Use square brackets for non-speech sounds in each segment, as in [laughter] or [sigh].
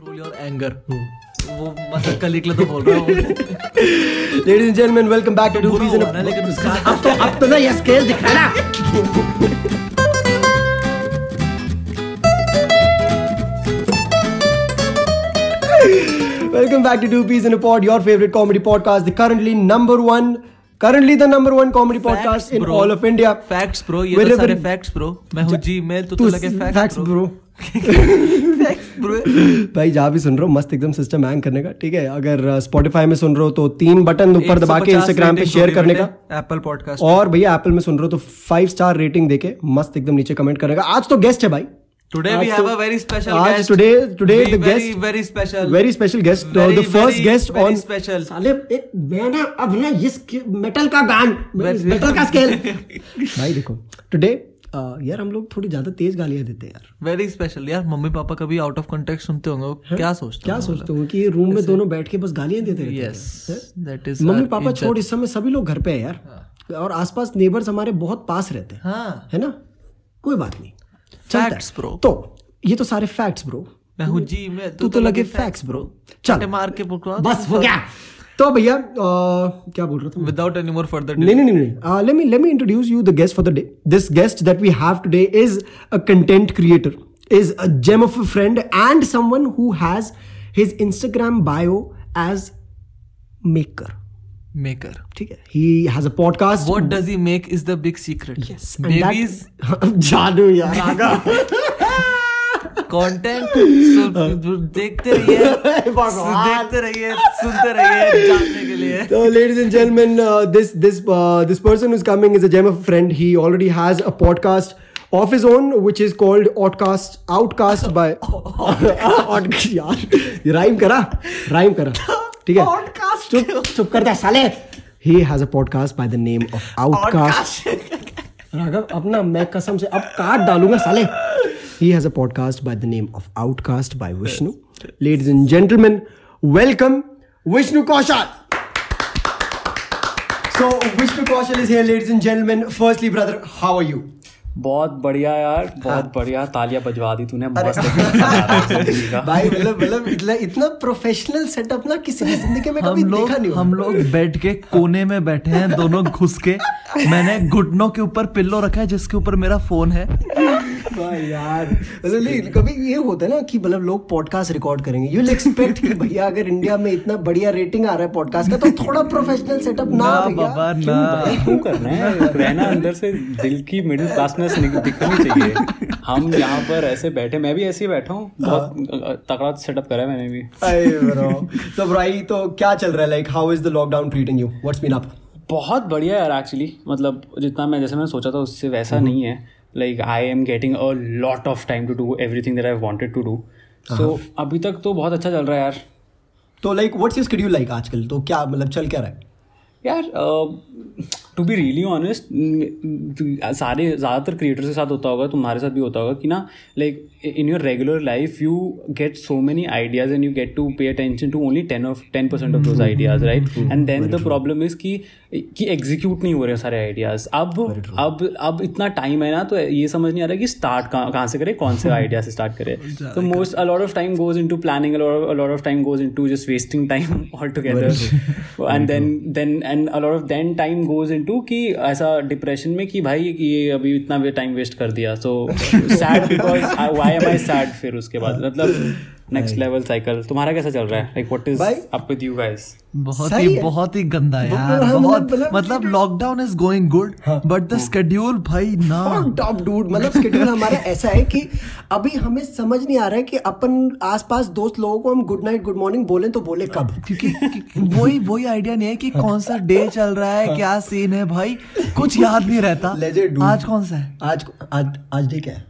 Control your anger वो मतलब कल तो बोल रहा हूँ Ladies and gentlemen, welcome back to बुरा Doopies in हुआ ना, लेकिन उसका अब तो अब तो ना ये स्केल दिख ना Welcome back to Two Peas in a Pod, your favorite comedy podcast, the currently number one, currently the number one comedy facts, podcast in all of India. Facts bro ये तो सारे फैक्ट्स ब्रो मैं हूँ जी mail तो तो लगे facts facts bro. Bro [laughs] भाई जहाँ भी सुन रहे हो मस्त एकदम सिस्टम हैंग करने का ठीक है? अगर स्पॉटिफाई में सुन रहे हो तो तीन बटन ऊपर दबा के इंस्टाग्राम पे शेयर करने का। एप्पल पॉडकास्ट और भैया एप्पल में सुन रहे हो तो फाइव स्टार रेटिंग देके मस्त एकदम नीचे कमेंट करने का। आज तो गेस्ट है भाई। वी आज हैव तो- अ वेरी स्पेशल आज guest today- today the very guest- very special very special guest Very, the first very, guest very on special. साले एक मैं ना अब ना ये मेटल का गान मेटल का स्केल [laughs] भाई देखो टुडे यार हम लोग थोड़ी ज़्यादा तेज गालियाँ देते हैं यार। वेरी स्पेशल यार मम्मी पापा कभी आउट ऑफ़ कॉन्टेक्स्ट सुनते होंगे क्या सोचते क्या सोचते हो कि रूम में दोनों बैठ के बस गालियाँ देते रहते हैं? Yes that is mummy papa छोड़ इस समय सभी लोग घर पे है यार। और आसपास नेबर्स हमारे बहुत पास रहते हैं। हाँ। है ना? कोई बात नहीं। है। फैक्ट्स ब्रो तो ये तो सारे फैक्ट्स ब्रो मैं हूँ जी मैं तू तो लगे फैक्ट्स ब्रो चल। मार के बस हो गया तो भैया क्या बोल रहा था विदाउट एनी मोर फर्दर नहीं नहीं नहीं let me let me introduce you the guest for the day this guest that we have today is a content creator is a gem of a friend and someone who has his Instagram bio as maker ठीक है? He has a podcast what does he make is the big secret yes babies जादू यार। आगा content तो देखते रहिए। [laughs] देखते रहिए सुनते रहिए जानने के लिए। तो ladies and gentleman this this this person is coming is a gem of friend he already has a podcast of his own which is called outcast outcast by rhyme करा राइम करा। ठीक है? पॉडकास्ट चुप चुप कर जा साले। He has a podcast by the name of outcast Raghav अपना मैं कसम से अब काट डालूँगा साले। He has a podcast by the name of outcast by Vishnu ladies and gentleman welcome Vishnu Kaushal so Vishnu Kaushal is here ladies and gentleman firstly brother how are you बहुत बढ़िया यार बहुत बढ़िया तालियाँ बजवा दी तूने मस्त है [laughs] [laughs] भाई मतलब मतलब इतना इतना प्रोफेशनल सेटअप ना किसी की ज़िंदगी में कभी हम लोग देखा नहीं हम लोग बैठ के कोने में बैठे हैं दोनों घुस के। मैंने घुटनों के ऊपर पिल्लो रखा है जिसके ऊपर मेरा फ़ोन है। यार मतलब कभी ये होता है ना कि मतलब लोग पॉडकास्ट रिकॉर्ड करेंगे। यू एक्सपेक्ट कि भैया अगर इंडिया में इतना बढ़िया रेटिंग आ रहा है पॉडकास्ट का तो थोड़ा प्रोफेशनल सेटअप ना ना बाबा ना। क्यों करना है? रहना अंदर से दिल की मिडिल क्लासनेस दिखनी चाहिए। हम यहाँ पर ऐसे बैठे मैं भी ऐसे ही बैठा हूँ। बहुत तगड़ा सेटअप करा है मैंने भी। अरे ब्रो so भाई तो क्या चल रहा है? Like how is the lockdown treating you what's been up बहुत बढ़िया यार एक्चुअली मतलब जितना मैं जैसे मैंने सोचा था उससे वैसा नहीं है। Like I am getting a lot of time to do everything that I wanted to do so अभी तक तो बहुत अच्छा चल रहा है यार। तो like what's your schedule like आजकल? तो क्या मतलब चल क्या रहा है? यार टू बी रियली ऑनेस्ट सारे ज़्यादातर क्रिएटर्स के साथ होता होगा तुम्हारे साथ भी होता होगा कि ना like in your regular life you get so many ideas and you get to pay attention to only ten of ten percent of those ideas right and then the problem is कि कि execute नहीं हो रहे सारे ideas अब अब अब इतना टाइम है ना तो ये समझ नहीं आ रहा कि स्टार्ट कहाँ से करें कौन से आइडिया से स्टार्ट करें. तो most a of time goes goes into planning a lot time a lot of time goes into just wasting time [laughs] altogether. And then then and a lot of then into कि ऐसा depression में कि भाई ये अभी इतना time waste कर दिया so sad because I am I sad फिर उसके बाद? मतलब नेक्स्ट लेवल साइकिल तुम्हारा कैसा चल रहा है? Like what is up with you guys बहुत ही बहुत ही गंदा यार। हाँ, मतलब- बहुत मतलब- lockdown is going good but the schedule भाई ना। टॉप डूड मतलब शेड्यूल हमारा ऐसा है कि अभी हमें समझ नहीं आ रहा है कि अपन आसपास दोस्त लोगों को हम गुड नाइट गुड मॉर्निंग बोले तो बोले कब? क्योंकि क्योंकि वही वही आइडिया नहीं है कि कौन सा डे चल रहा है क्या सीन है भाई। कुछ याद नहीं रहता। आज कौन सा है? आज आज आज डे क्या है?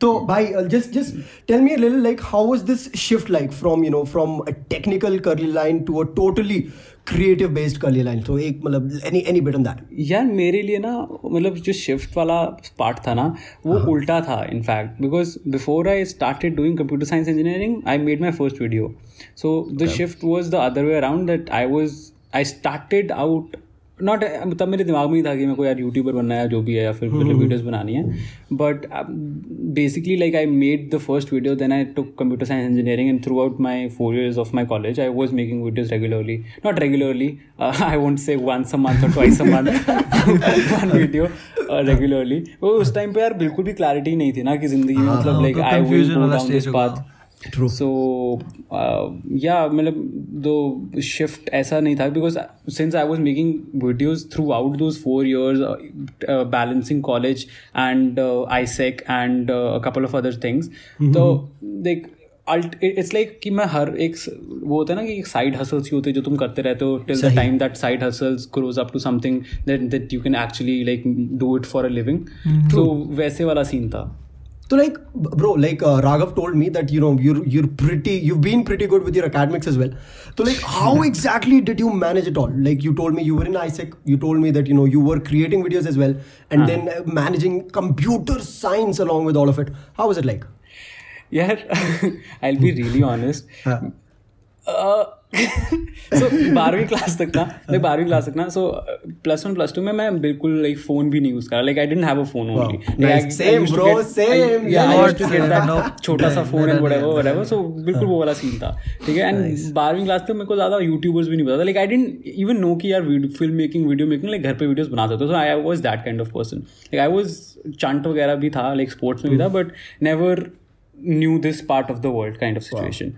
So, bhai, uh, just just tell me a little like how was this shift like from you know from a technical curly line to a totally creative based curly line? So, एक मतलब any any bit on that? यार मेरे लिए ना मतलब जो shift वाला part था ना वो उल्टा था in fact because before I started doing computer science engineering I made my first video so the shift was the other way around that I was I started out not तब मेरे दिमाग में ही था कि मेरे को यार यूट्यूबर बनना है जो भी है या फिर मतलब वीडियोस बनानी है। But basically like I made the first video then I took computer science engineering and throughout my four years of my college I was making videos regularly not regularly I won't say once a month और twice a month one video regularly वो उस time पे यार बिल्कुल भी clarity नहीं थी ना कि ज़िंदगी में मतलब like I will confusion go down this stage path so या मतलब दो शिफ्ट ऐसा नहीं था because since I was making videos throughout those four years balancing college and I sec and couple of other things तो like it's like कि मैं हर एक वो होता है ना कि एक साइड हसल्स ही होते हैं जो तुम करते रहते हो till the time that side hustles grows up to something that that you can actually like do it for a living तो वैसे वाला सीन था। So like, bro, like uh, Raghav told me that you know you're you're pretty, you've been pretty good with your academics as well. So like, how exactly did you manage it all? Like you told me you were in ISEC, you told me that you know you were creating videos as well, and uh-huh. then uh, managing computer science along with all of it. How was it like? Yeah, [laughs] I'll be really honest. Uh-huh. सो [laughs] बारहवीं class तक ना मैं बारहवीं class तक ना so plus one plus two में मैं बिल्कुल लाइक फ़ोन भी नहीं यूज़ करा। Like I didn't have a phone to get no. That छोटा सा phone and whatever whatever so बिल्कुल वो वाला सीन था। ठीक है? एंड बारहवीं क्लास तक मेरे को ज़्यादा यूट्यूबर्स भी नहीं पता था like I didn't even know कि यार film making video making like घर पे वीडियोस बनाते थे so I was that kind of person like I was चंट वगैरह भी था लाइक स्पोर्ट्स में भी था but never knew this part of the world kind of situation.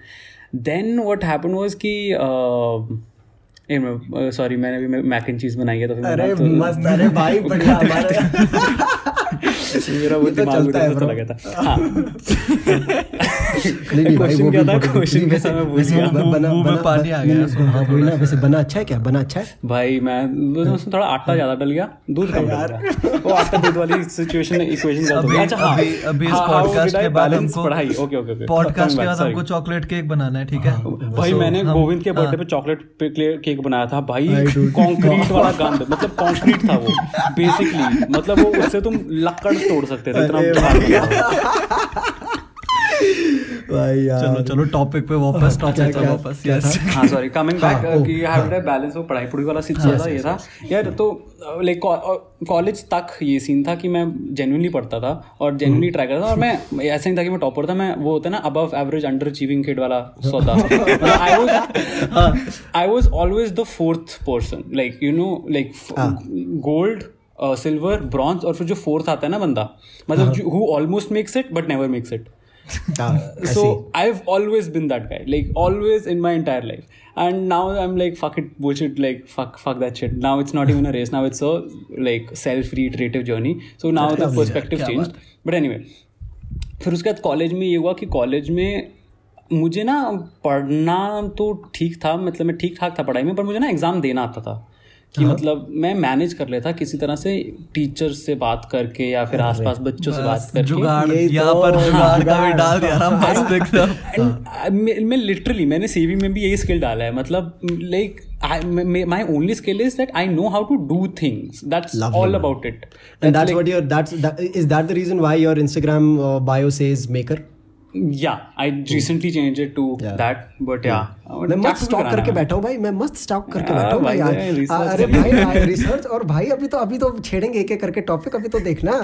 Then what happen was कि सॉरी मैंने अभी मैक एंड चीज़ बनाई है तो फिर अरे तो- मस्त अरे भाई [laughs] बढ़िया [laughs] हमारा [laughs] मेरा वो तो दिमाग उधर चला गया था। हाँ। नहीं, नहीं भाई, वो भी क्वेश्चन वैसे- वैसे बना बना पानी आ गया, हाँ, वही ना वैसे बना अच्छा है क्या? बना अच्छा है? भाई मैं उसमें थोड़ा आटा ज़्यादा डल गया दूध कम डल वो आटा दूध वाली सिचुएशन इक्वेशन गलत हो अभी अच्छा हाँ। अभी अभी इस हाँ, पॉडकास्ट के बाद हमको पढ़ाई ओके ओके ओके पॉडकास्ट के बाद हमको चॉकलेट केक बनाना है ठीक है? भाई मैंने गोविंद के बर्थडे हाँ। पे चॉकलेट केक बनाया था भाई. कंक्रीट वाला गंद मतलब कंक्रीट था वो बेसिकली मतलब वो उससे तुम लक्कड़ तोड़ सकते थे इतना भाई यार। चलो चलो टॉपिक पे वापस [laughs] टॉपिक पे वापस यस? हाँ सॉरी कमिंग बैक हाँ, कि बैलेंस वो पढ़ाई पढ़ाई वाला सीन था ये था। यार तो लाइक कॉलेज तक ये सीन था कि मैं जेन्युइनली पढ़ता था और जेन्युइनली ट्राई करता था और मैं ऐसा नहीं था कि मैं टॉपर था मैं वो होता है ना above average under achieving kid वाला सौदा। I was I was always the fourth person like you know like gold silver bronze और फिर जो फोर्थ आता है ना बंदा मतलब who. Almost makes it but never makes it हाँ, so see. I've always been that guy, like always in my entire life. And now I'm like, fuck it, bullshit, like fuck, fuck that shit. Now it's not even a race. Now it's a like self-reiterative journey. So now the perspective changed. But anyway, फिर उसके बाद college में ये हुआ कि college में मुझे ना पढ़ना तो ठीक था मतलब मैं ठीक ठाक था पढ़ाई में पर मुझे ना एग्ज़ाम देना आता था कि मतलब मैं मैनेज कर लेता किसी तरह से टीचर से बात करके या फिर आसपास बच्चों से बात करके। जुगाड़ यहाँ तो, पर जुगाड़ का भी डाल दिया ना मस्त एकदम। And मैं मैं लिटरली मैंने सीवी में भी यही स्किल डाला है मतलब like my only skill is that I know how to do things that's Lovely, all man. About it And that's what your that's that is that the reason why your Instagram uh, bio says maker? या I recently change it to. That but या मैं मस्त stock करके बैठा हूँ भाई मैं मस्त स्टॉक करके हाँ, बैठा हूँ भाई अरे। भाई रिसर्च और भाई अभी तो अभी तो छेड़ेंगे एक एक करके टॉपिक अभी तो देखना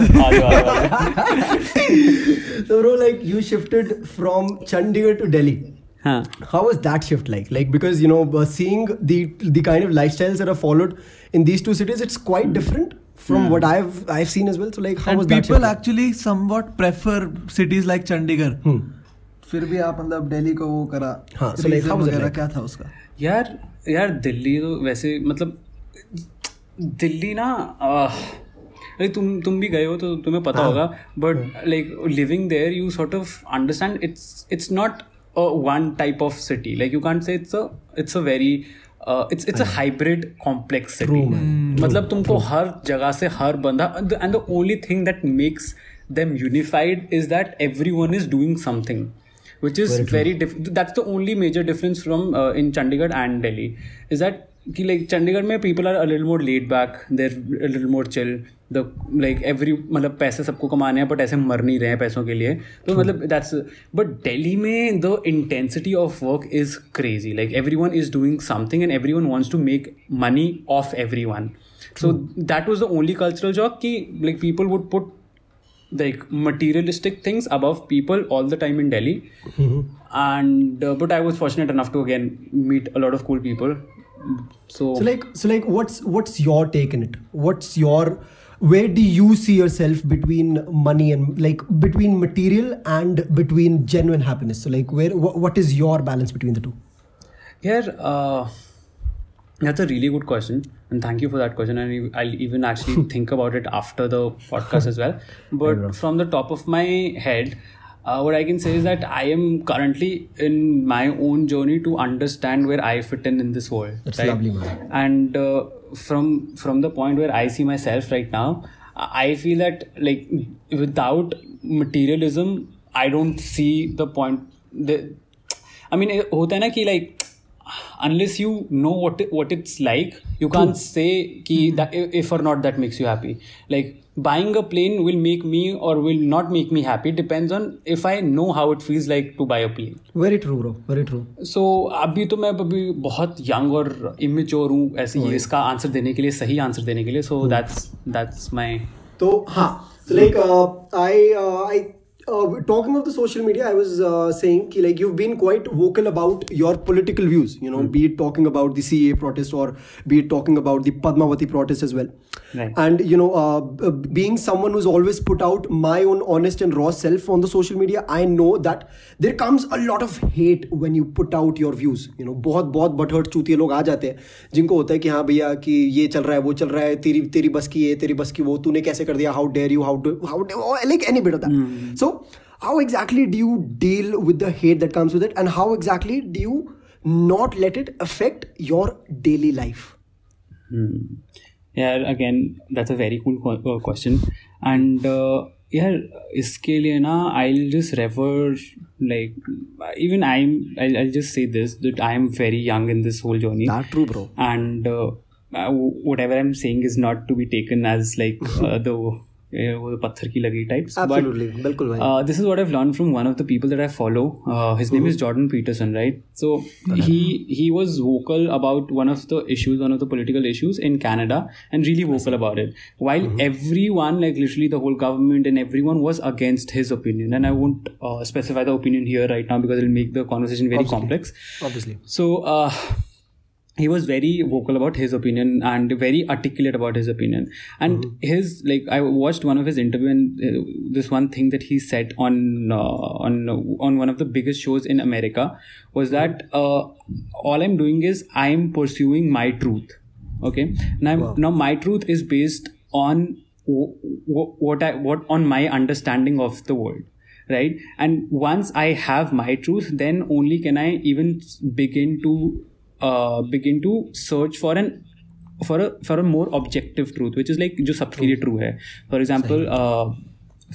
so bro like you shifted from Chandigarh to Delhi हाँ how was that shift like like because you know uh, seeing the the kind of lifestyles that are followed in these two cities it's quite different from mm. what I've I've seen as well so like how and was that people actually somewhat prefer cities like Chandigarh फिर भी आप मतलब दिल्ली को वो करा हाँ, so like, how was it like? क्या था उसका यार यार दिल्ली तो वैसे मतलब दिल्ली ना अरे तुम तुम भी गए हो तो तुम्हें पता होगा but like living there you sort of understand it's it's not one type of city like you can't say it's a it's a very it's it's a hybrid complex city मतलब तुमको हर जगह से हर बंदा and the only thing that makes them unified is that everyone is doing something which is very, different that's the only major difference from uh, in chandigarh and delhi is that कि like Chandigarh में people are a little more laid back they're a little more chill The like every मतलब पैसे सबको कमाने हैं but ऐसे मर नहीं रहे हैं पैसों के लिए। तो मतलब दैट्स बट डेली में the intensity of work is crazy like everyone is doing something and everyone wants to make money off everyone so that was the only cultural job कि like people would put like materialistic things above people all the time in Delhi and but I was fortunate enough to again meet a lot of cool people so like so like what's what's your take in it what's your where do you see yourself between money and like between material and between genuine happiness? So like where wh- what is your balance between the two? Here, uh, that's a really good question, and thank you for that question. And I'll even actually [laughs] think about it after the podcast as well. [laughs] But from the top of my head, uh, what I can say is that I am currently in my own journey to understand where I fit in in this world. That's right? lovely, man. And uh, from from the point where I see myself right now, I feel that like without materialism, I don't see the point. The, I mean, होता है ना कि like unless you know what what it's like you can say if are not that makes you happy like buying a plane will make me और will not make me happy depends on if I know how it feels like to buy a plane very true bro very true so अभी तो मैं अभी बहुत young और immature हूँ ऐसे ही इसका आंसर देने के लिए सही आंसर देने के लिए. सो दैट्स दैट्स माई तो हाँ like I I uh, uh, talking of the social media, I was uh, saying, ki, like, you've been quite vocal about your political views. You know, mm. be it talking about the CA protest or be it talking about the Padmavati protest as well. Right. And you know, uh, being someone who's always put out my own honest and raw self on the social media, I know that there comes a lot of hate when you put out your views. You know, बहुत बहुत बटहर्ट चूतिए लोग आ जाते हैं जिनको होता है कि हाँ भैया कि ये चल रहा है वो चल रहा है तेरी तेरी बस की ये तेरी बस की वो तूने कैसे कर दिया how dare you how how like any bit of that so how exactly do you deal with the hate that comes with it and how exactly do you not let it affect your daily life यार again that's a very cool question and यार इसके लिए ना I just refer like even I am I just say this that I am very young in this whole journey That true, bro. and uh, uh, whatever I'm saying is not to be taken as like uh, [laughs] the uh, वो पत्थर की लगी types. Absolutely. बिल्कुल भाई. But uh, this is what I've learned from one of the people that I follow. Uh, his name is Jordan Peterson, right? So he he was vocal about one of the issues, one of the political issues in Canada, and really vocal about it. While everyone, like literally the whole government and everyone, was against his opinion, and I won't uh, specify the opinion here right now because it'll make the conversation very complex. Obviously. So uh, he was very vocal about his opinion and very articulate about his opinion. And his like I watched one of his interview and uh, this one thing that he said on uh, on on one of the biggest shows in America was that uh, all I'm doing is I'm pursuing my truth. Okay, now now my truth is based on w- w- what I what on my understanding of the world right? And once i have my truth then only can i even begin to uh, begin to search for an for a for a more objective truth which is like जो सबके लिए true है for example uh,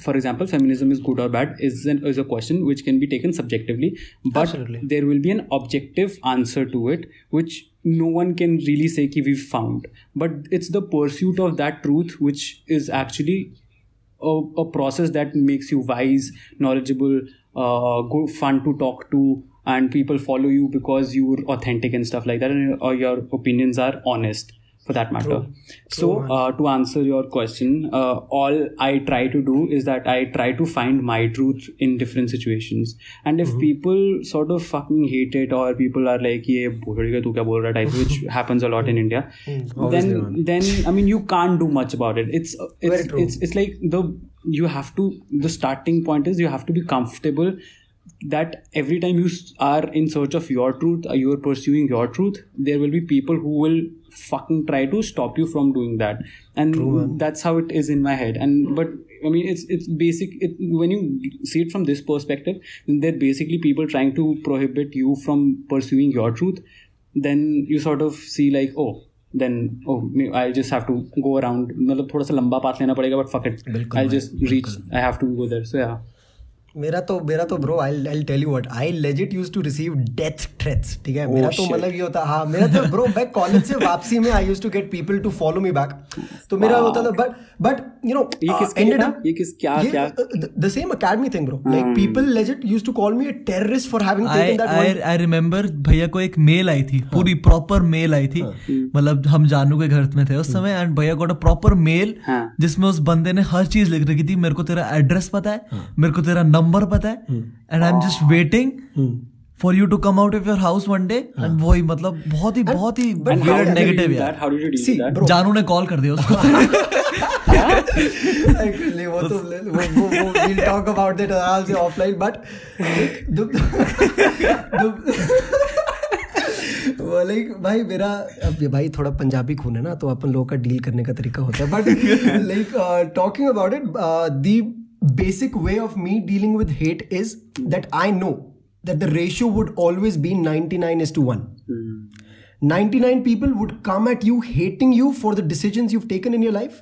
for example feminism is good or bad is an, is a question which can be taken subjectively but Absolutely. there will be an objective answer to it which no one can really say ki we've found but it's the pursuit of that truth which is actually a, a process that makes you wise, knowledgeable, uh, go, fun to talk to, and people follow you because you're authentic and stuff like that or uh, your opinions are honest for that matter. True. True. so uh, to answer your question uh, all i try to do is that i try to find my truth in different situations. And if mm-hmm. people sort of fucking hate it or people are like ye tu kya bol raha? type which [laughs] happens a lot in mm. india mm, then then i mean you can't do much about it. It's it's, it's it's like the you have to the starting point is you have to be comfortable that every time you s- are in search of your truth or you are pursuing your truth there will be people who will fucking try to stop you from doing that and that's how it is in my head and but i mean it's it's basic it, when you see it from this perspective then they're basically people trying to prohibit you from pursuing your truth then you sort of see like oh then oh may- I just have to go around मतलब थोड़ा सा लंबा path लेना पड़ेगा but fuck it I'll just reach I have to go there so yeah मेरा तो मेरा तो bro I I tell you what I legit used to receive death threats ठीक है? मेरा तो मतलब ये होता हाँ मेरा तो ब्रो मैं कॉलेज से वापसी में I used to get people to follow me back तो मेरा होता था बट बट यू नो ये किसके लिए था? ये किस- क्या- क्या? The same academy thing bro like people legit used to call me a terrorist for having taken that I I remember भैया को एक मेल आई थी पूरी प्रॉपर मेल आई थी. मतलब हम जानू के घर में थे उस समय एंड भैया को प्रॉपर मेल हाँ। जिसमें उस बंदे ने हर चीज़ लिख रखी थी मेरे को तेरा एड्रेस पता है. मेरे को तेरा नंबर पता है? And I am just waiting for you to come out of your house one day and वही मतलब बहुत ही बहुत ही did नेगेटिव यार। how did you deal with that? जानू ने कॉल कर दिया उसको। [laughs] Actually, वो तो वो वो वो we'll talk about that आराम से offline but वो लाइक भाई मेरा अब ये भाई थोड़ा पंजाबी खून है ना तो अपन लोगों का डील करने का तरीका होता है but like talking about it the basic way of me dealing with hate is that I know that the ratio would always be 99 is to 1 99 people would come at you hating you for the decisions you've taken in your life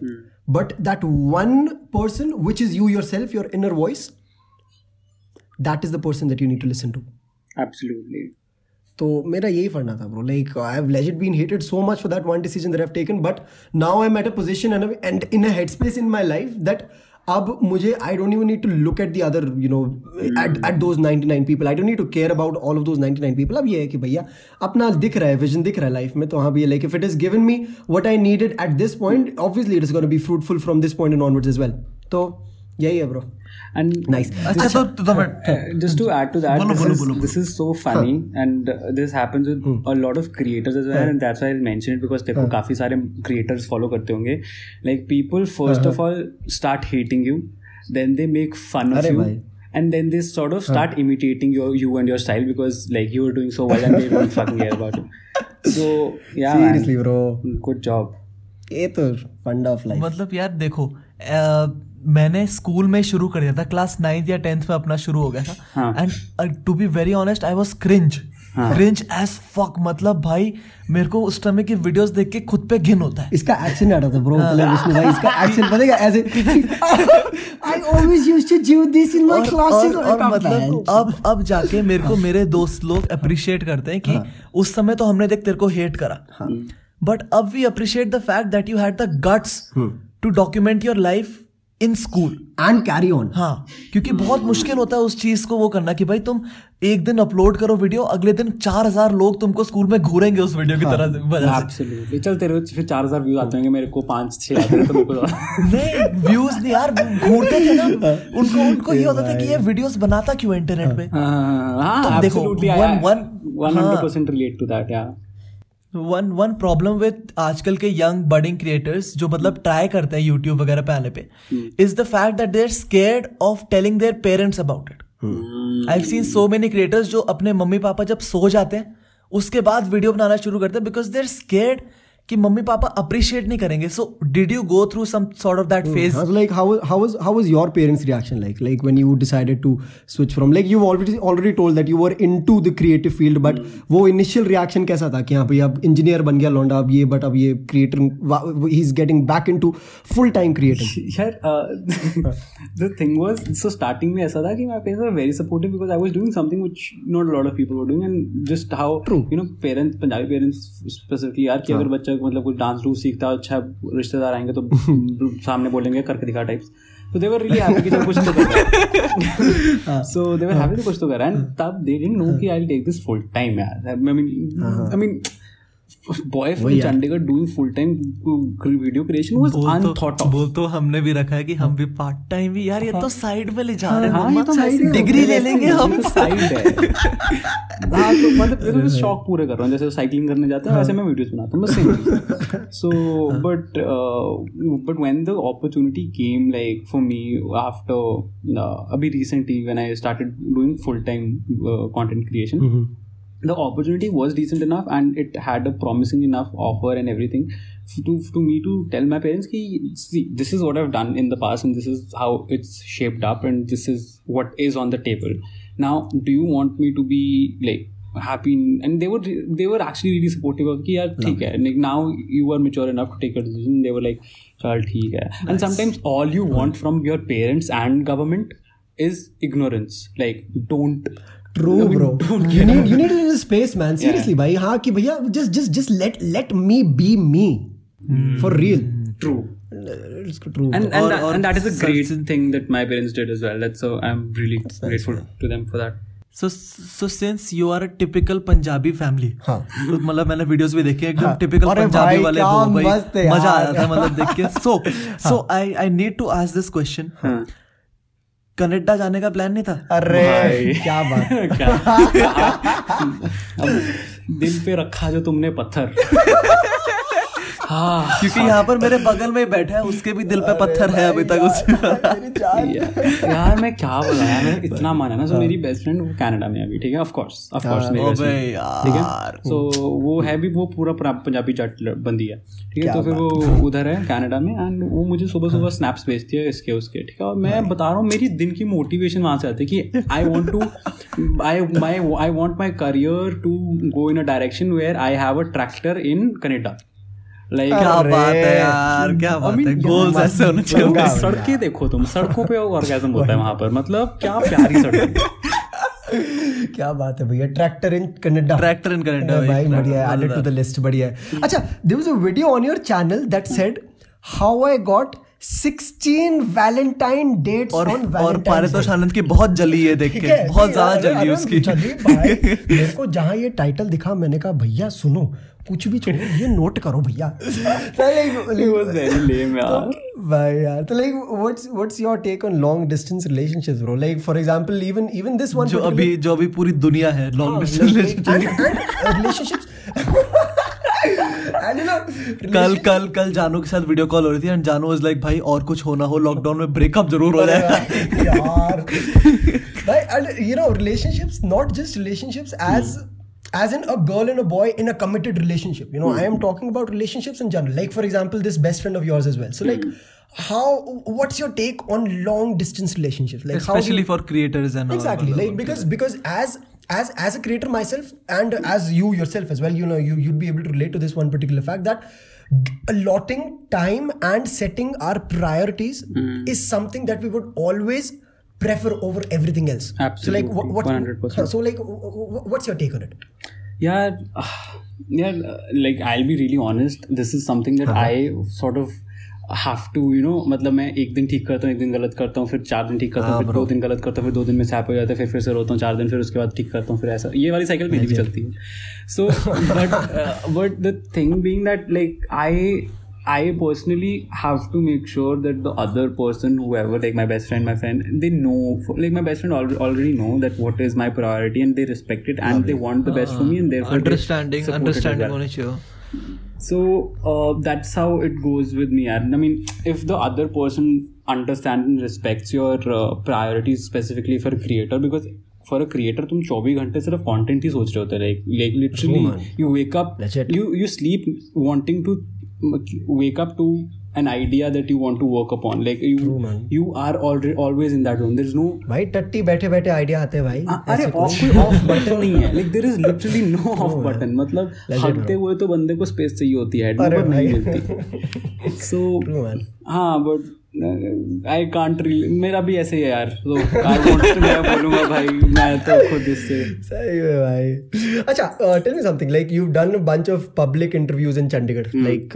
but that one person which is you yourself your inner voice that is the person that you need to listen to absolutely तो मेरा यही पढ़ना था bro like I have legit been hated so much for that one decision that have taken but now I am at a position and in a head space in my life that अब मुझे I don't you need to look at the other you know at at those 99 people I don't need to care about all of those 99 people अब ये है कि भैया अपना दिख रहा है विजन दिख रहा है लाइफ में तो हाँ भैया like if it is given me what I needed at this point obviously it is gonna be fruitful from this point in onward is well तो यही है ब्रो and नाइस अच्छा तो तो मैं Uh, just to add to that, बोलो, this, बोलो, is, बोलो, this is so funny, and uh, this happens with hmm. a lot of creators as well, and that's why I mentioned it because देखो काफ़ी सारे creators follow करते होंगे. Like people first of all start hating you, then they make fun of you. भाई. And then they sort of start huh. imitating your you and your style because like you were doing so well and they don't fucking care about it. So yeah, seriously, man. Bro good job. ये तो फंडा of life मतलब यार देखो अ, मैंने school में शुरू कर दिया था क्लास नाइन्थ या टेंथ में अपना शुरू हो गया था। हाँ। And to be very honest I was cringe cringe as fuck मतलब भाई मेरे को उस समय की वीडियोस देख के खुद पे घिन होता है। इसका एक्शन आ रहा था ब्रो मतलब विष्णु भाई इसका एक्शन पता है ऐसे I always used to do this in my classes और, और मतलब अब अब जाके मेरे को मेरे दोस्त लोग अप्रिशिएट करते हैं कि उस समय तो हमने देख तेरे को हेट करा। बट अब we appreciate the fact that you had the guts to document your life in school and carry on हाँ क्योंकि बहुत मुश्किल होता है उस चीज़ को वो करना कि भाई तुम एक दिन अपलोड करो वीडियो अगले दिन चार हज़ार लोग तुमको स्कूल में घूरेंगे उस वीडियो की हाँ, तरह से. चल तेरे फिर चार हज़ार व्यूज़ आते होंगे मेरे को पाँच छह हैं तो तो- [laughs] नहीं व्यूज़ नहीं यार घूरते थे ना। उनको उनको ये होता था कि ये वीडियोस बनाता क्यों इंटरनेट पे हाँ देखो, absolutely, I- one- I one- 100% relate to that, yeah. One one problem with आजकल के यंग बडिंग क्रिएटर्स जो मतलब ट्राई करते हैं यूट्यूब वगैरह पे आने पे is the fact that they are scared of telling their parents about it I seen so many creators जो अपने मम्मी पापा जब सो जाते हैं उसके बाद वीडियो बनाना शुरू करते हैं बिकॉज़ दे आर स्केर्ड कि मम्मी पापा अप्रिशिएट नहीं करेंगे। So did you go through some sort of that phase like how was how was your parents reaction like like when you decided to switch from like you already already told that you were into the creative field but वो initial reaction कैसा था कि हाँ भाई अब engineer बन गया लौंडा अब ये बट अब ये creator he is getting back into full time creator यार the thing was so starting में ऐसा था कि my parents were very supportive because I was doing something which not a lot of people were doing and just how you know parents Punjabi parents specifically यार कि अगर बच्चा मतलब कुछ डांस डूस सीखता है अच्छा रिश्तेदार आएँगे तो [laughs] सामने बोलेंगे करके दिखा टाइप्स तो देवर रियली हैप्पी कि चल कुछ तो कर है। सो देवर हैप्पी तो कुछ तो कर रहा है। एंड तब दे डिडंट नो कि I will take this full time यार I mean I mean boy from Chandigarh doing full time video creation was unthought of वो तो हमने भी रखा है कि हम भी पार्ट टाइम भी यार ये तो साइड में ले जा रहे हैं हाँ, ये तो डिग्री ले लेंगे हम। तो साइड है। [laughs] हाँ तो मतलब ये तो मैं शौक पूरे कर रहा हूँ जैसे साइकिलिंग करने जाते हैं वैसे मैं वीडियोस बनाता हूँ बस same so but but when the opportunity came like for me after अभी recently when I started doing full time content creation the opportunity was decent enough and it had a promising enough offer and everything to, to me to tell my parents ki, see this is what i've done in the past and this is how it's shaped up and this is what is on the table now do you want me to be like happy and they were they were actually really supportive of ki, yaar, no. hai. Like, now you are mature enough to take a decision they were like chal hai nice. and sometimes all you want from your parents and government is ignorance like don't True, bro. You need you need a little space, man. Seriously, भाई हाँ कि भैया just just just let let me be me mm. for real. true It's true. and and, Or- that, or and that is a great thing that my parents did as well that's so i'm really That's grateful nice, to them for that so so since you are a typical Punjabi family हाँ। मतलब मैंने videos भी देखे एकदम typical Punjabi वाले वो भाई मज़ा आ रहा था मतलब देख के so so I I need to ask this question हाँ। कनाडा जाने का प्लान नहीं था। अरे। [laughs] क्या बात। [laughs] क्या? [laughs] दिल पे रखा जो तुमने पत्थर। हाँ। क्योंकि यहाँ पर मेरे बगल में ही बैठा है उसके भी दिल पे पत्थर है अभी तक उस। [laughs] यार मैं क्या बताया मैं इतना माना ना सो मेरी बेस्ट फ्रेंड वो कनाडा में अभी ठीक है? ऑफ़ कोर्स ऑफ़ कोर्स मेरी best अबे ठीक है? सो वो है भी वो पूरा पंजाबी जट बंदी है ठीक है? तो फिर वो उधर है कनाडा में एंड वो मुझे सुबह सुबह स्नैप्स भेजती है इसके उसके ठीक है? और मैं बता रहा हूँ मेरी दिन की मोटिवेशन वहाँ से आती है कि I want to I my I want my career to go in a direction where I have a tractor in Canada like क्या बात है यार क्या बात है गोल्स ऐसे होने चाहिए। सड़कें देखो तुम सड़कों पे ऑर्गेजम होता है वहाँ। पर। मतलब क्या प्यारी सड़क क्या बात है भैया tractor in Canada tractor in Canada भाई बढ़िया एडेड टू द लिस्ट बढ़िया है। अच्छा there was a video on your channel that said how I got 16 Valentine dates और और पारितोष आनंद की बहुत जली है देख के बहुत ज़्यादा जली उसकी। जली [laughs] मेरे को जहाँ ये टाइटल दिखा मैंने कहा भैया सुनो कुछ भी छोड़ो ये नोट करो भैया। तो like- [laughs] वेरी लेम यार। भाई यार तो like what's what's your take on long distance relationships bro like for example even even this one जो अभी जो अभी पूरी दुनिया है लॉन्ग डिस्टेंस know कल कल कल जानू के साथ वीडियो कॉल हो रही थी एंड जानू इज़ लाइक भाई और कुछ होना हो लॉकडाउन में ब्रेकअप ज़रूर हो जाएगा यार। भाई you know relationships not just relationships as as in a girl and a boy in a committed relationship you know I am talking about relationships in general like for example this best friend of yours as well so like how what's your take on long distance relationships? Like specially for you, and creators and exactly. all, like all, as as a creator myself and as you yourself as well you know you you'd be able to relate to this one particular fact that allotting time and setting our priorities mm. is something that we would always prefer over everything else. Absolutely so like what, what 100% so like what's your take on it? Yeah uh, yeah like i'll be really honest. This is something that uh-huh. i sort of have to you know मतलब मैं एक दिन ठीक करता हूँ एक दिन गलत करता हूँ फिर चार दिन ठीक करता हूँ फिर दो दिन गलत करता हूँ फिर दो दिन में सैप हो जाता है फिर फिर से रोता हूँ चार दिन फिर उसके बाद ठीक करता हूँ फिर ऐसा ये वाली साइकिल मेरी भी चलती है so but but the thing being that like I I personally have to make sure that the other person, whoever, like my best friend, my friend, they know, like my best friend al- already know that what is my priority and they respect it and Lovely. they want the best for me and therefore they understanding support it as So uh, that's how it goes with me. And I mean, if the other person understands and respects your uh, priorities specifically for a creator, because for a creator तुम 24 घंटे सिर्फ़ content ही सोच रहे होते like like literally you wake up you you you sleep wanting to wake up to an idea that you want to work upon. Like you you are already always in that zone there's no भाई टट्टी बैठे बैठे idea आते हैं भाई। अरे of कोई of button नहीं है। Like there is literally no off button मतलब हटते हुए तो बंदे को स्पेस चाहिए होती है। पर नहीं मिलती। [laughs] सो हाँ बट आई कांट मेरा भी ऐसे ही है यार। तो मैं बोलूँगा भाई मैं तो खुद इससे सही है भाई। अच्छा tell me something like you done bunch of public interviews in Chandigarh like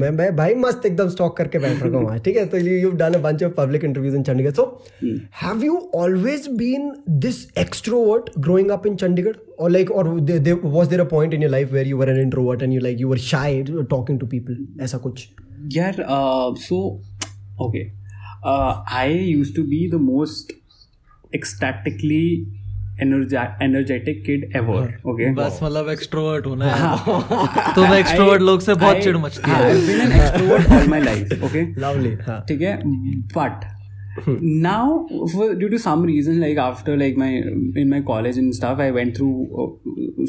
मैं मैं भाई मस्त एकदम स्टॉक करके बैठ रखा हूँ ठीक है? तो you done a bunch of public interviews in Chandigarh so have you always been this extrovert growing up in Chandigarh or like or was there a point in your life where you were an introvert and you like you were shy talking to people? ऐसा कुछ? यार so okay I use to be the most ecstatically energetic kid ever okay बस मतलब extrovert होना है। तो मैं extrovert लोग से बहुत चिढ़ मचती है I been an extrovert all my life okay lovely ठीक है? But now due to some reason like after like my in my college in stuff I went through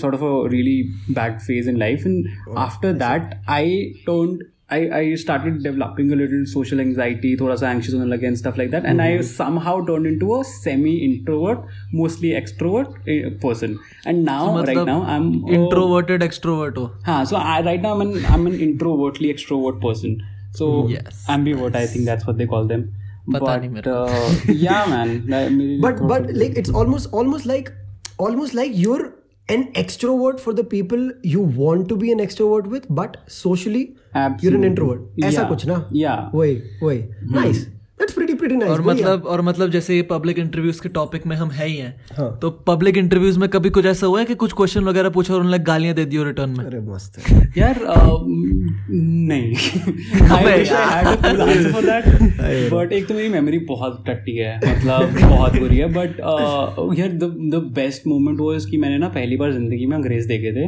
sort of a really bad phase in life and after that I don't I, I started developing a little social anxiety, thoda sa anxious होने लगे and stuff like that, and I somehow turned into a semi-introvert, mostly extrovert eh, person. And now, right मतलब now, I'm a- introverted extrovert हो हाँ, so I right now I'm an I'm an introvertly extrovert person. So Yes. ambivert, I think that's what they call them. पता but नहीं मेरे uh, yeah, man. that- मेरी [laughs] but but like it's almost almost like almost like you're an extrovert for the people you want to be an extrovert with but socially you're an Absolutely. introvert ऐसा Yeah. कुछ ना Yeah. वही वही nice that's pretty pretty nice और मतलब और मतलब जैसे ये पब्लिक इंटरव्यूज़ के टॉपिक में हम है ही हैं। हाँ। तो पब्लिक इंटरव्यूज़ में कभी कुछ ऐसा हुआ है कि कुछ क्वेश्चन वगैरह पूछा और उन्होंने गालियाँ दे दी रिटर्न में? अरे मस्त है। यार नहीं। [laughs] बट एक तो मेरी मेमोरी बहुत टट्टी है मतलब बहुत बुरी है बट यार the the best moment was कि मैंने ना पहली बार ज़िंदगी में अंग्रेज़ देखे थे।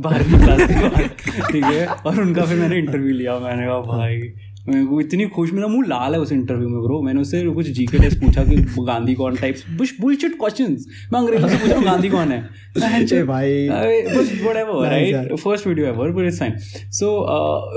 बारहवीं क्लास के बाद ठीक है? और उनका फिर मैंने इंटरव्यू लिया मैंने कहा भाई मेरे को इतनी खुश मेरा मुँह लाल है उस इंटरव्यू में ब्रो मैंने उससे कुछ जीके टेस्ट पूछा कि गांधी कौन टाइप्स बुश बुलशिट क्वेश्चंस मैं अंग्रेज़ी से पूछ रहा हूँ गांधी कौन है? [laughs] ए भाई। whatever Nice right? यार। First video ever but it's fine so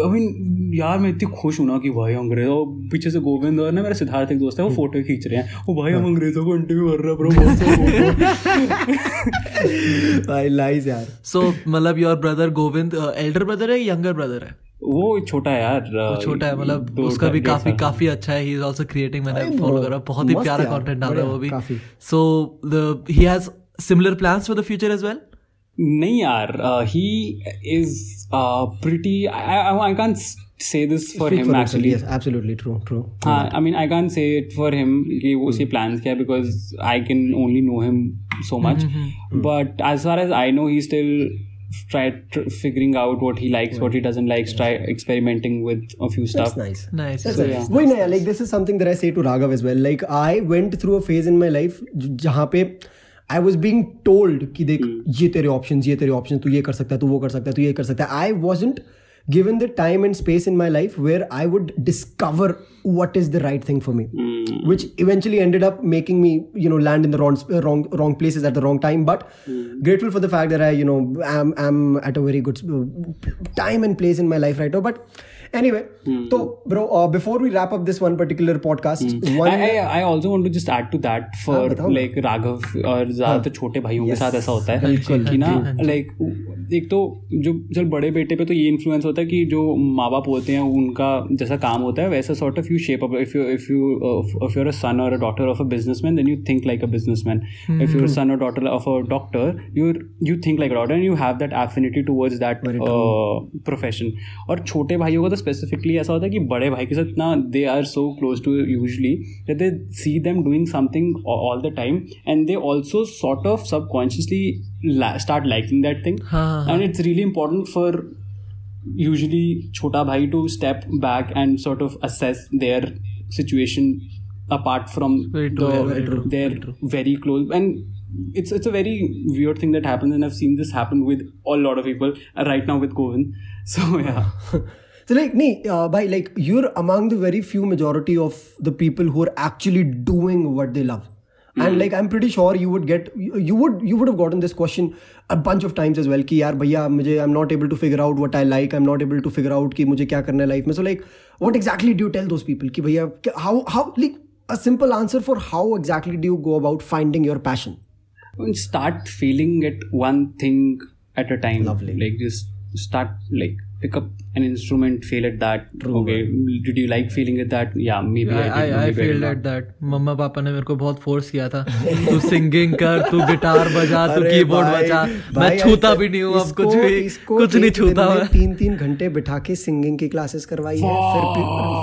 I mean यार मैं इतनी खुश हूँ ना कि भाई अंग्रेज़ और पीछे से गोविंद और ना मेरा सिद्धार्थ एक दोस्त है वो फ़ोटो खींच रहे हैं। वो भाई हम अंग्रेज़ों को इंटरव्यू कर रहे हैं ब्रो [laughs] भाई नाइस यार। सो मतलब your brother Govind elder brother है यंगर ब्रदर है? वो छोटा है यार वो छोटा है मतलब दो उसका भी काफ़ी काफ़ी अच्छा है ही इज़ आल्सो क्रिएटिंग मैंने फॉलो करा बहुत ही प्यारा कंटेंट डाल रहा है वो भी। So the he has similar plans for the future as well नहीं यार he is pretty I can't say this for Speak him for himself, actually yes absolutely true true. हाँ I mean I can say it for him कि वो उसे plans किया because I can only know him so much but as far as I know he still try tr- figuring out what he likes what he doesn't like try experimenting with a few stuff that's nice Nice. That's nice. Yeah. Wait, nice. like this is something that I say to Raghav as well. Like I went through a phase in my life जहाँ पे I was being told कि देख ये तेरे options ये तेरे options तू ये कर सकता है तू वो कर सकता है तू ये कर सकता है I wasn't given the time and space in my life where I would discover what is the right thing for me, which eventually ended up making me you know land in the wrong wrong wrong places at the wrong time. But grateful for the fact that I you know am am at a very good uh, time and place in my life right now. But anyway, so bro, uh, before we wrap up this one particular podcast, one I, I, I also want to just add to that for ना। like Raghav और ज़्यादातर छोटे भाइयों के साथ ऐसा होता है। कि ना लाइक एक तो जो चल बड़े बेटे पे तो ये इन्फ्लुएंस होता है कि जो माँ बाप होते हैं उनका जैसा काम होता है वैसा sort of you shape up if you if you if you're a son और a daughter of a businessman then you think like a businessman if you're son और daughter of a doctor you you think like a doctor and you have that affinity towards that profession और छोटे भाइयों का तो specifically ऐसा होता है कि बड़े भाई के साथ इतना they are so close to usually they see them doing something all the time and they also sort of subconsciously start liking that thing and it's really important for usually छोटा भाई to step back and sort of assess their situation apart from their very close and it's it's a very weird thing that happens and i've seen this happen with a lot of people right now with covid [laughs] so yeah. [laughs] So like, nee, uh, by like you're among the very few majority of the people who are actually doing what they love. And like I'm pretty sure you would get you you would you would have gotten this question a bunch of times as well कि यार भैया मुझे I'm not able to figure out what I like I'm not able to figure out कि मुझे क्या करना है life में so like what exactly do you tell those people कि भैया क्या- how how like a simple answer for how exactly do you go about finding your passion And start feeling it one thing at a time Lovely. like just start like pick up an instrument feel at that okay. did you like feeling at that? Yeah maybe I, I did, I I did not. That that मम्मा पापा ने मेरे को बहुत force किया था। तू singing कर तू गिटार बजा तू कीबोर्ड बजा। मैं छूता भी नहीं हूँ अब कुछ भी कुछ नहीं छूता मैं तीन तीन घंटे बिठा के सिंगिंग की क्लासेस करवाई है।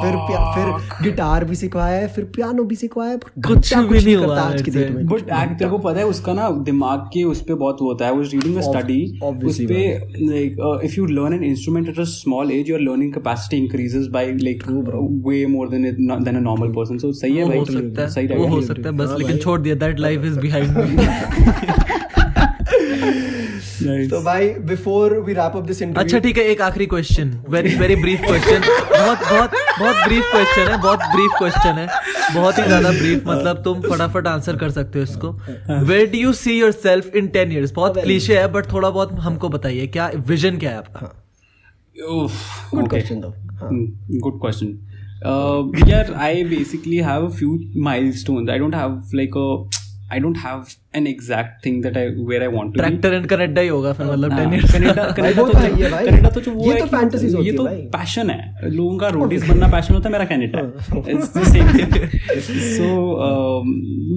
फिर फिर फिर गिटार भी सिखवाया है फिर पियानो भी सिखवाया है। कुछ भी नहीं हुआ आज की डेट में। बट तेरे को पता है उसका ना दिमाग के उस पे बहुत होता है। वाज रीडिंग अ स्टडी उस पे like if you learn an instrument at a small age your learning capacity increases by like way more than than a normal person so सही है भाई हो सकता सही है वो हो सकता है बस लेकिन छोड़ दिया that life is behind me तो भाई before we wrap up this अच्छा ठीक है एक आखिरी question very very brief question बहुत बहुत बहुत ब्रीफ क्वेश्चन है बहुत ब्रीफ क्वेश्चन है। बहुत ही ज़्यादा ब्रीफ मतलब तुम फटाफट आंसर कर सकते हो इसको। Where do you see yourself in ten years बहुत क्लीशे है बट थोड़ा बहुत हमको बताइए क्या विजन क्या है आपका? Oh good question though. हाँ. Mm, Good question. Uh, [laughs] yeah, I basically have a few milestones. I don't have like a. I don't have an exact thing that I where I want to be. Tractor and Canada ही होगा फिर मतलब हाँ, ten years Canada Canada तो तो है भाई। Canada तो जो वो ये है तो fantasies होती ये तो भाई। पैशन है लोगों का [laughs] रोडीज बनना पैशन होता है मेरा Canada it's the same so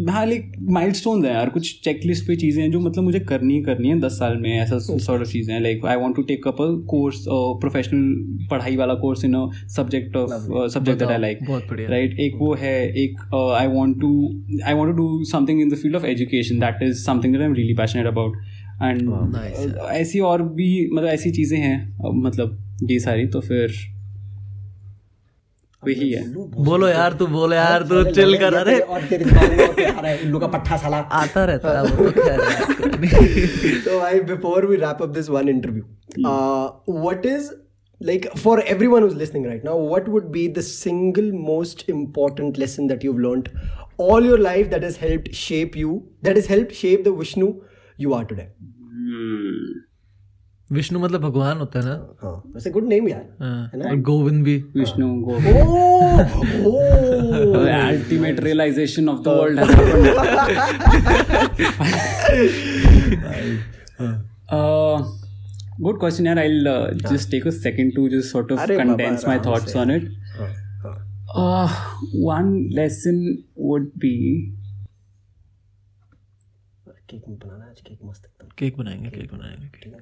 हाँ लाइक माइलस्टोन्स हैं यार कुछ चेकलिस्ट पे चीज़ें हैं जो मतलब मुझे करनी ही करनी है दस साल में ऐसा सॉर्ट ऑफ़ चीज़ें हैं like I want to take up a course professional पढ़ाई वाला course in a subject of subject that I like बहुत बढ़िया। राइट एक वो है एक I want to I want to do something in the field of education that is something I am really passionate about and ऐसी और भी मतलब ऐसी चीज़ें हैं मतलब ये सारी तो फिर है। बोलो यार तू बोलो यार तू चिल कर अरे इन का पट्टा साला। आता रहता है वो तो I we wrap up this one interview what is like for everyone all your life that has helped shape you, that has helped shape the Vishnu you are today? Vishnu मतलब भगवान होता है ना हाँ वैसे गुड नेम यार हाँ, और गोविंद भी विष्णु गो oh, oh. Ultimate realisation of the world has good question yaar i'll uh, just take a second to just sort of अरे बाबा, condense my आराम thoughts से। on it हाँ, हाँ. Uh, one lesson would be cake बनाना है आज cake मस्त एकदम cake बनाएँगे केक बनाएँगे ठीक है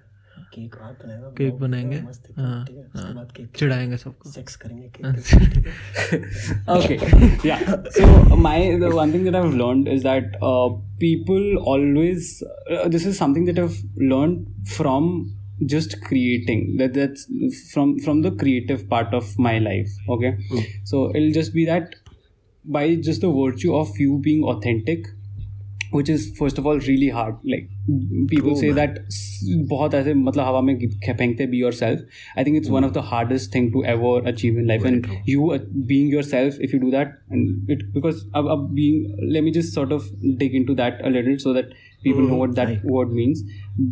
केक आप बनाएगा केक ब्लॉग बनाएँगे मस्त एकदम, हाँ ठीक है उसके बाद केक चिढ़ाएँगे सबको सेक्स करेंगे cake okay yeah so my the one thing that i've learned is that uh, people always uh, this is something that i've learned from just creating that that's from from the creative part of my life okay so it'll just be that by just the virtue of you being authentic which is first of all really hard like people say that s- बहुत ऐसे मतलब हवा में गिर- फेंकते be yourself I think it's one of the hardest thing to ever achieve in life and you uh, being yourself if you do that and it because अब अब being let me just sort of dig into that a little so that people know what that word means.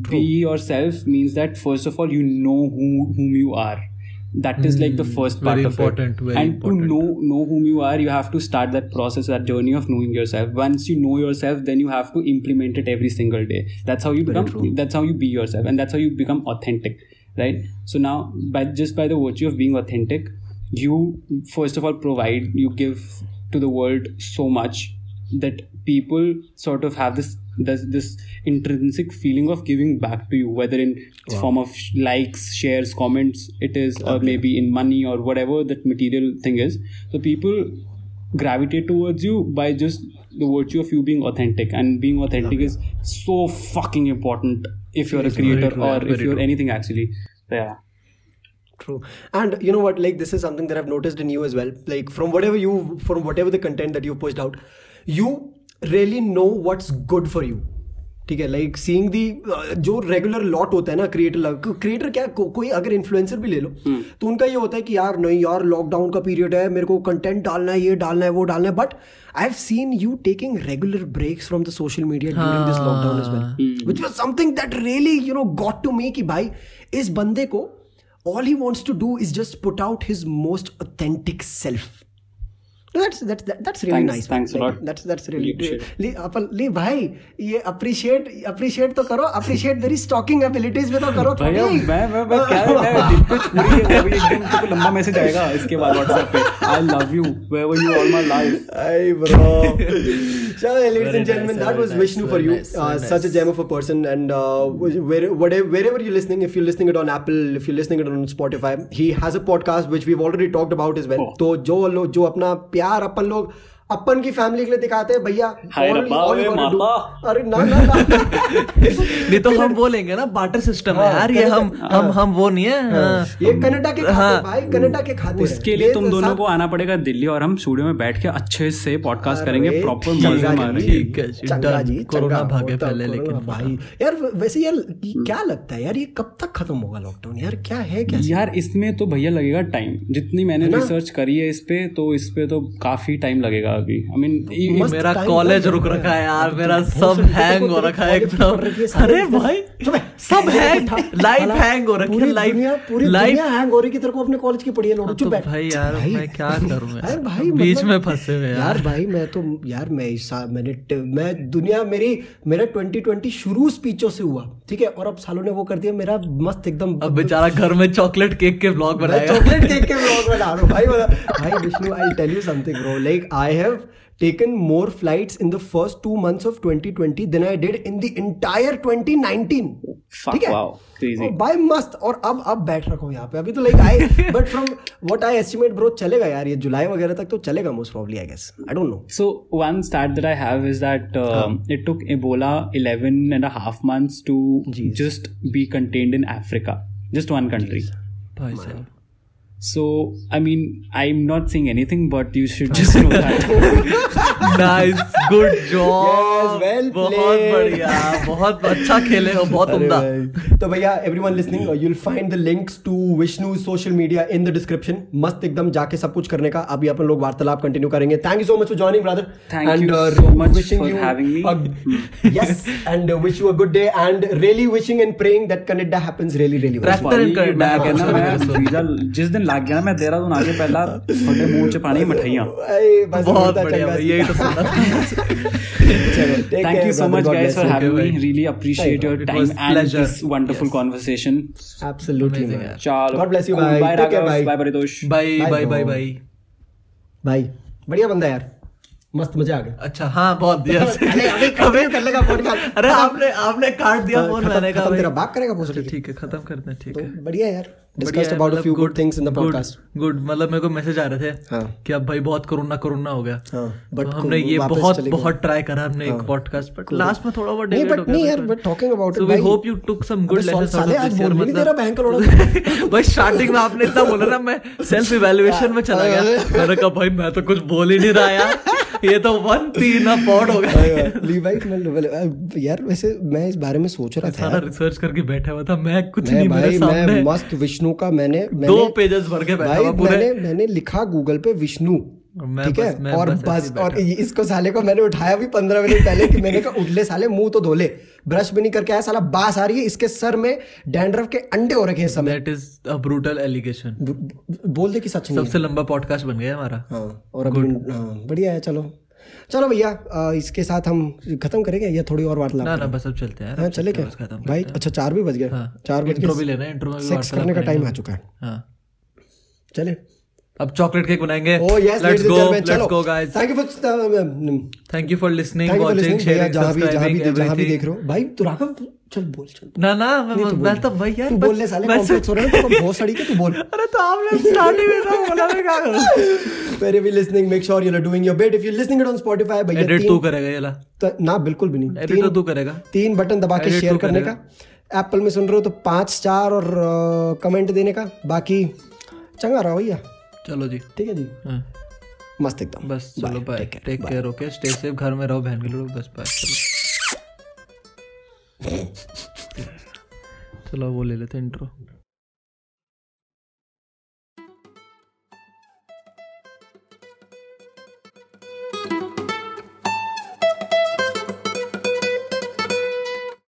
Be yourself means that first of all you know who whom you are. That is like the first part of it. very and important. to know know whom you are you have to start that process that journey of knowing yourself. Once you know yourself then you have to implement it every single day. That's how you become that's how you be yourself and that's how you become authentic right? So now by just by the virtue of being authentic you first of all provide you give to the world so much that people sort of have this this, this intrinsic feeling of giving back to you whether in form of sh- likes shares comments it is or maybe in money or whatever that material thing is so people gravitate towards you by just the virtue of you being authentic and being authentic is so fucking important if you're a creator true, or if you're true. anything actually yeah True. And you know what? Like this is something that I've noticed in you as well. Like from whatever you, from whatever the content that you've pushed out, you really know what's good for you ठीक है? Like seeing दी जो regular lot होता है ना creator creator क्या को, कोई अगर इन्फ्लुएंसर भी ले लो तो उनका ये होता है कि यार नहीं यार लॉकडाउन का पीरियड है मेरे को कंटेंट डालना है ये डालना है वो डालना है but I have seen you taking regular breaks from the social media during this lockdown well which was something that really you know got to me कि भाई इस बंदे को all he wants to do is just put out his most authentic self that's that's that, that's really Thanks, nice thanks a lot. that's that's really ले ले भाई ये appreciate appreciate तो करो appreciate मेरी stalking abilities भी तो करो भैया मैं मैं मैं क्या है दिल पे छुरी है अभी एकदम तो लंबा मैसेज आएगा इसके बाद व्हाट्सएप पे I love you wherever you all my life Hey bro. so, ladies Very and gentlemen, nice, that very was nice, Vishnu for very you. nice, uh, very Such a nice. gem of a person, and uh, where, whatever, wherever you're listening, if you're listening it on Apple, if you're listening it on Spotify, he has a podcast which we've already talked about as well. Oh. तो जो लोग जो अपना प्यार अपन लोग अपन की family के लिए दिखाते हैं भैया। अरे ना ना ना। [laughs] नहीं तो हम बोलेंगे ना बाटर सिस्टम है यार ये हम हम हम वो नहीं है। हाँ। ये कनाडा के खाते हैं भाई कनाडा के खाते उसके लिए तुम तो दोनों को आना पड़ेगा दिल्ली और हम स्टूडियो में बैठ के अच्छे से पॉडकास्ट करेंगे प्रॉपर मज़े मारेंगे। है कोरोना भागे पहले, लेकिन भाई। यार वैसे यार क्या लगता है यार ये कब तक खत्म होगा लॉकडाउन यार क्या है क्या यार इसमें तो भैया लगेगा टाइम जितनी मैंने रिसर्च करी है इस पे तो इस पे तो काफ़ी टाइम लगेगा। अभी आई मीन मेरा कॉलेज रुक रखा है यार। मेरा सब हैंग हो रखा है एकदम। अरे भाई है। सब हैंग लाइफ हैंग हो रखी है लाइफ पूरी लाइफ हैंग हो रही कि तेरे को अपने कॉलेज की पढ़ी है तो चुप भाई यार मैं क्या [laughs] करूँ यार? भाई बीच मतलब- में फंसे हुए यार भाई मैं तो यार मैं इस साल मैंने मैं दुनिया मेरी मेरा 2020 शुरू स्पीचों से हुआ ठीक है? और अब सालों ने वो कर दिया मेरा मस्त एकदम अब बेचारा घर में चॉकलेट केक के ब्लॉग बनाया चॉकलेट केक के ब्लॉग बना रहा हूँ। भाई बोला भाई Vishnu I tell you something bro like I have taken more flights in the first two months of 2020 than I did in the entire 2019 Fuck, ठीक है wow, crazy. बाय मस्त और अब अब बैठ रखा हूँ यहाँ पे अभी तो like I but from what I estimate bro चलेगा यार ये जुलाई वगैरह तक तो चलेगा most probably I guess I don't know So one stat that I have is that uh, um, it took Ebola 11 and a half months to just be contained in Africa, just one country. भाई साहब So I mean, I'm not saying anything, but you should just know that. Nice good job Yes, well बहुत played. बढ़िया बहुत अच्छा खेले हो बहुत उम्दा। तो भैया everyone listening you will find the links to Vishnu social media in the description मस्त एकदम जाके सब कुछ करने का अभी अपन लोग वार्तालाप कंटिन्यू करेंगे thank you so much for joining brother Thank you so much wishing for you having me. yes and uh, wish you a good day and really wishing and praying that Canada happens really really well Tractor and Canada जिस दिन लग गया मैं देहरादून आके पहला थोड़े मुँह च पानी मिठाइयाँ बहुत thank you so much guys for having me really appreciate your time and this wonderful conversation absolutely चलो God bless you bye take care bye bye bye bye bye bye bye बढ़िया बंदा यार मस्त मज़ा आ गया अच्छा हाँ बहुत दिया अरे कर लेगा पॉडकास्ट अरे आपने आपने काट दिया फ़ोन मैंने कहा तेरा बात करेगा पूछ ठीक है खत्म करते हैं ठीक है बढ़िया यार discussed about a few good things in the podcast good, मतलब मेरे को मैसेज आ रहे थे हाँ। कि अब भाई बहुत कोरोना कोरोना हो गया। हाँ, तो हमने ये बहुत बहुत ट्राई करा हमने एक पॉडकास्ट बट लास्ट में थोड़ा बहुत but हो नहीं यार, but talking about it, so we भाई- hope you took some good अबे lessons out साले of आज this year, बोल भी नहीं मतलब- [laughs] भाई स्टार्टिंग में आपने इतना बोला ना मैं सेल्फ इवैल्यूएशन में चला गया। मैंने कहा भाई मैं तो कुछ बोल ही नहीं रहा यार। ये तो वन तीन पॉड हो गया। यार वैसे मैं इस बारे में सोच रहा था सारा रिसर्च करके बैठा हुआ था मैं कुछ नहीं मेरे सामने। मस्त विष्णु का मैंने दो पेजेस भर के भाई पूरे। मैंने मैंने लिखा गूगल पे विष्णु ठीक है? और बस बस और इसको साले को मैंने उठाया भी पंद्रह मिनट पहले कि मैंने कहा उठ ले साले मुँह तो धो ले ब्रश भी नहीं करके आया साला बास आ रही है इसके सर में डैंड्रफ के अंडे हो रखे हैं समय। That is a brutal allegation बोल दे कि सच नहीं सबसे लंबा पॉडकास्ट बन गया हमारा। हाँ और अभी हाँ, बढ़िया है चलो। चलो भैया इसके साथ हम खत्म करेंगे या थोड़ी और वार्तालाप ना ना बस अब चलते हैं हाँ चले क्या भाई अच्छा चार भी बज गए। हाँ, चार बज इंट्रो भी गए लेना इंट्रो में भी सेक्स करने का टाइम आ चुका है। हाँ। चले? अब चॉकलेट केक बनाएँगे. Let's go let's go guys thank you for thank you for listening watching sharing subscribing जहाँ भी एवरीथिंग देख रहे हो। भाई तू राघव चल बोल चल ना ना मैं मैं तो भाई यार तू बस- बोल ले साले कॉम्प्लेक्स हो रहा है तो बहुत सड़ी के तू बोल। [laughs] अरे तो आपने स्टार्टिंग में तो बोला मैं क्या करूँ? Listening make sure you are doing your bit if you listening it on Spotify भैया एडिट तू करेगा ये ला। तो- ना बिल्कुल भी नहीं। एडिट तो तू करेगा। तीन बटन दबा के शेयर करने का। एप्पल में सुन रहे हो तो पाँच स्टार और कमेंट देने का। बाकी चंगा रहा भैया। चलो जी। ठीक है जी। हाँ, मस्त एकदम। बस चलो bye take care okay stay safe घर में रहो बहन के लोग बस बाय चलो। [laughs] चलो वो ले लेते इंट्रो